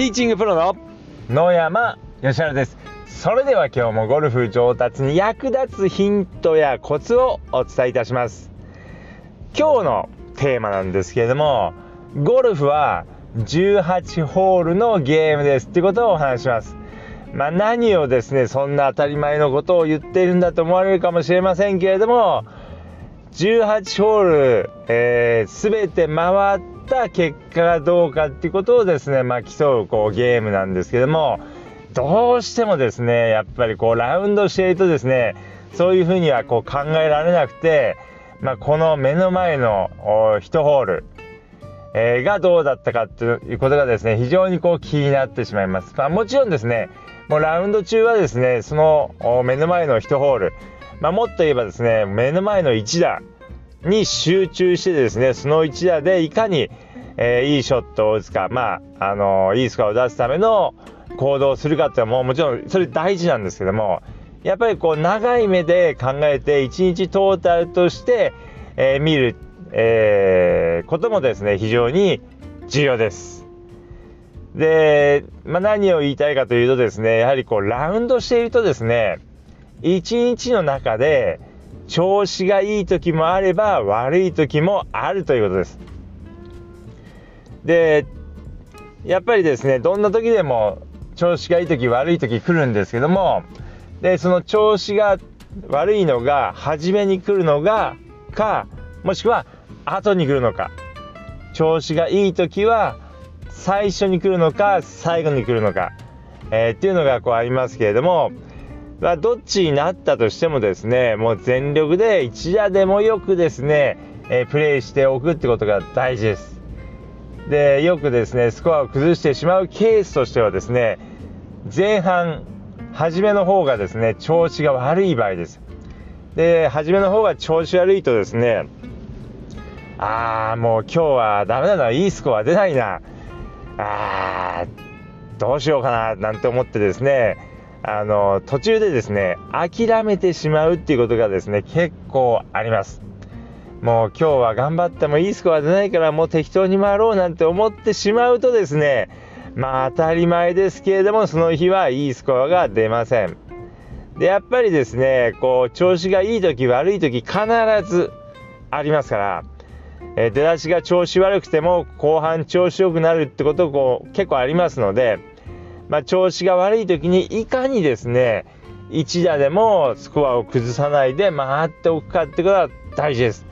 ティーチングプロの野山義原です。それでは今日もゴルフ上達に役立つヒントやコツをお伝えいたします。今日のテーマなんですけれどもゴルフは18ホールのゲームですってことをお話します。まあ、何をですねそんな当たり前のことを言っているんだと思われるかもしれませんけれども18ホール、えー、全て回った結果がどうかっていうことをですね、まあ、競うこうゲームなんですけどもどうしてもですねやっぱりこうラウンドしているとですねそういうふうにはこう考えられなくて、まあ、この目の前の1ホール、えー、がどうだったかっていうことがですね非常にこう気になってしまいます。まあ、もちろんですねもうラウンド中はですねその目の前の1ホールまあ、もっと言えばですね、目の前の1打に集中してですね、その1打でいかに、えー、いいショットを打つか、まあ、あのー、いいスコアを出すための行動をするかっていうのももちろんそれ大事なんですけども、やっぱりこう長い目で考えて1日トータルとして、えー、見る、え、こともですね、非常に重要です。で、まあ、何を言いたいかというとですね、やはりこうラウンドしているとですね、一日の中で調子がいい時もあれば悪い時もあるということです。で、やっぱりですね、どんな時でも調子がいい時悪い時来るんですけども、で、その調子が悪いのが初めに来るのがか、もしくは後に来るのか。調子がいい時は最初に来るのか最後に来るのか、えー、っていうのがこうありますけれども、まあ、どっちになったとしてもですね、もう全力で一打でもよくですね、えー、プレイしておくってことが大事です。で、よくですね、スコアを崩してしまうケースとしてはですね、前半、初めの方がですね、調子が悪い場合です。で、初めの方が調子悪いとですね、ああ、もう今日はダメだな、いいスコア出ないな、あー、どうしようかな、なんて思ってですね、あの途中でですね諦めてしまうっていうことがですね結構あります。もう今日は頑張ってもいいスコア出ないからもう適当に回ろうなんて思ってしまうとですねまあ当たり前ですけれどもその日はいいスコアが出ません。でやっぱりですねこう調子がいい時悪い時必ずありますからえ出だしが調子悪くても後半調子良くなるってことこう結構ありますのでまあ、調子が悪い時にいかにですね1打でもスコアを崩さないで回っておくかってことが大事です。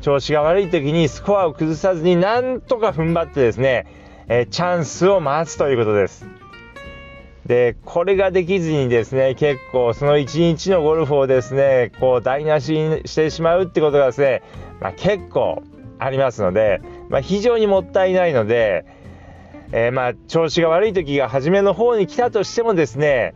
調子が悪い時にスコアを崩さずになんとか踏ん張ってですね、えー、チャンスを待つということです。で、これができずにですね、結構その1日のゴルフをですね、こう台無しにしてしまうってことがですね、まあ、結構ありますので、まあ、非常にもったいないので、えー、まあ調子が悪い時が初めの方に来たとしてもですね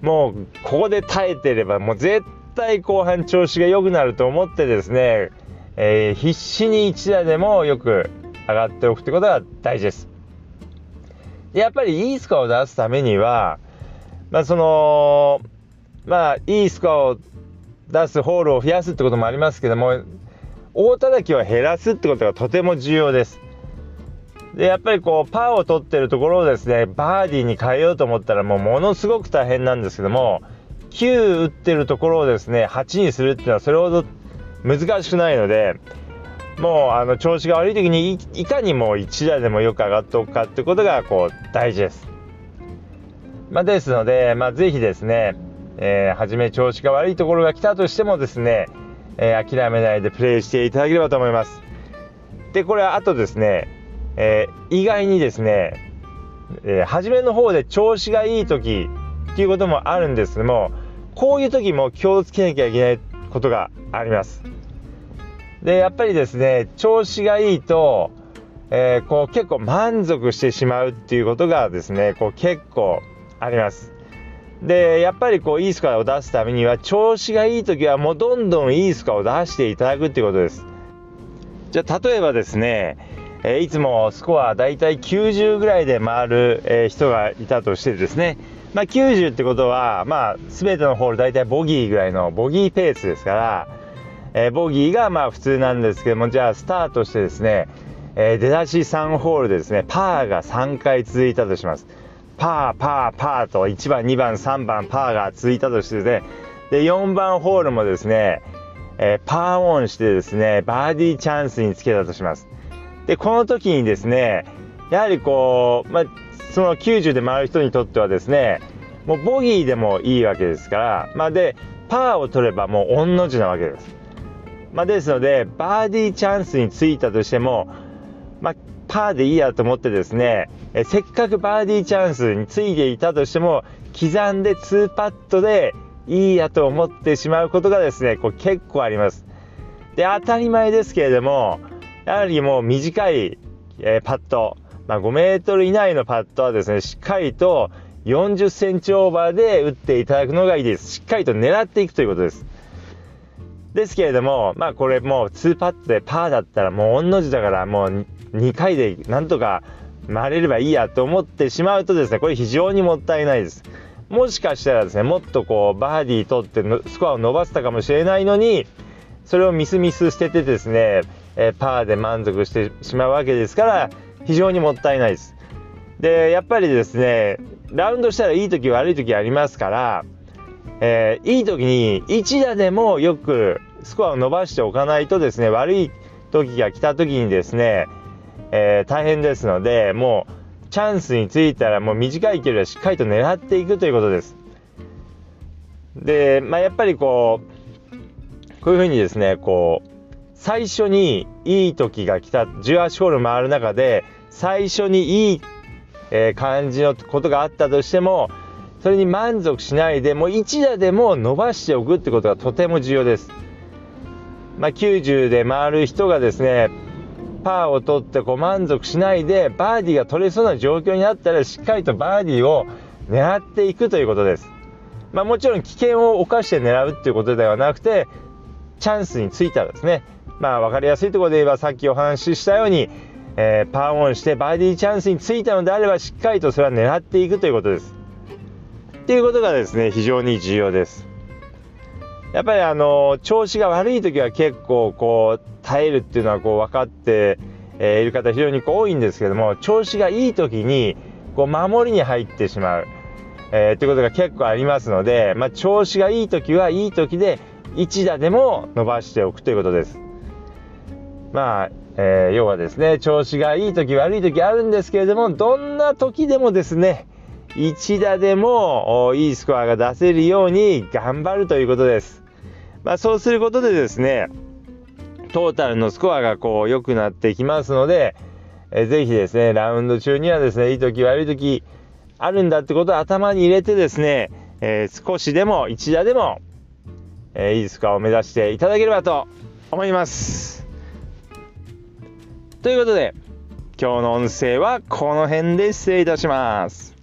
もうここで耐えてればもう絶対後半調子が良くなると思ってですね、えー、必死に1打でもよく上がっておくってことが大事です。やっぱりいいスコアを出すためには、まあ、そのまあいいスコアを出すホールを増やすってこともありますけども大叩きを減らすってことがとても重要です。でやっぱりこうパーを取ってるところをですねバーディーに変えようと思ったらもうものすごく大変なんですけども9打ってるところをですね8にするっていうのはそれほど難しくないのでもうあの調子が悪い時にいかにも1打でもよく上がっておくかってことがこう大事です。まあ、ですので、まあ、ぜひですね、えー、初め調子が悪いところが来たとしてもですね、えー、諦めないでプレイしていただければと思います。で、これはあとですね、えー、意外にですね、えー、初めの方で調子がいい時っていうこともあるんですけどもこういう時も気をつけなきゃいけないことがあります。でやっぱりですね調子がいいと、えー、こう結構満足してしまうっていうことがですねこう結構あります。でやっぱりこういいスコアを出すためには調子がいい時はもうどんどんいいスコアを出していただくっていうことです。じゃあ例えばですねえいつもスコア大体90ぐらいで回る、え人がいたとしてですね、まあ、90ってことは、まあ、全てのホール大体ボギーぐらいのボギーペースですから、えボギーがまあ普通なんですけどもじゃあスタートしてですね、え出だし3ホールでですねパーが3回続いたとしますパー、パー、パーと1番、2番、3番、パーが続いたとしてですね、で、4番ホールもですね、え、パーオンしてですね、バーディーチャンスにつけたとします。で、この時にですね、やはりこう、まあ、その90で回る人にとってはですね、もうボギーでもいいわけですから、まあ、で、パーを取ればもう御の字なわけです。まあ、ですので、バーディーチャンスについたとしても、まあ、パーでいいやと思ってですね、えせっかくバーディーチャンスについていたとしても、刻んで2パットでいいやと思ってしまうことがですね、こう結構あります。で、当たり前ですけれども、やはりもう短い、えー、パット、まあ、5メートル以内のパットはですね、しっかりと40センチオーバーで打っていただくのがいいです。しっかりと狙っていくということです。ですけれども、まあこれもう2パットでパーだったらもう御の字だからもう2回でなんとか回れればいいやと思ってしまうとですね、これ非常にもったいないです。もしかしたらですね、もっとこうバーディー取ってスコアを伸ばせたかもしれないのに、それをミスミス捨ててですね、えー、パーで満足してしまうわけですから、非常にもったいないです。で、やっぱりですね、ラウンドしたらいい時悪い時ありますから、えー、いい時に1打でもよくスコアを伸ばしておかないとですね、悪い時が来た時にですね、えー、大変ですので、もうチャンスについたらもう短い距離はしっかりと狙っていくということです。で、まあ、やっぱりこう、こういうふうにですね、こう、最初にいい時が来た、18ホール回る中で、最初にいい、えー、感じのことがあったとしても、それに満足しないで、もう1打でも伸ばしておくってことがとても重要です。まあ、90で回る人がですね、パーを取ってこう満足しないで、バーディーが取れそうな状況になったら、しっかりとバーディーを狙っていくということです。まあ、もちろん危険を冒して狙うっていうことではなくて、チャンスについたらですね、まあ、分かりやすいところで言えば、さっきお話ししたように、えー、パーオンしてバーディーチャンスについたのであれば、しっかりとそれは狙っていくということです。っていうことがですね、非常に重要です。やっぱりあの調子が悪い時は結構こう耐えるっていうのはこう分かって、えー、いる方非常にこう多いんですけども調子がいい時にこう守りに入ってしまう、えー、っていうことが結構ありますので、まあ、調子がいい時はいい時で1打でも伸ばしておくということです。まあ、えー、要はですね調子がいい時悪い時あるんですけれどもどんな時でもですね1打でもいいスコアが出せるように頑張るということです。まあ、そうすることでですね、トータルのスコアがこう良くなってきますので、えぜひですね、ラウンド中にはですね、いい時悪い時あるんだってことを頭に入れてですね、えー、少しでも1打でも、えー、いいスコアを目指していただければと思います。ということで、今日の音声はこの辺で失礼いたします。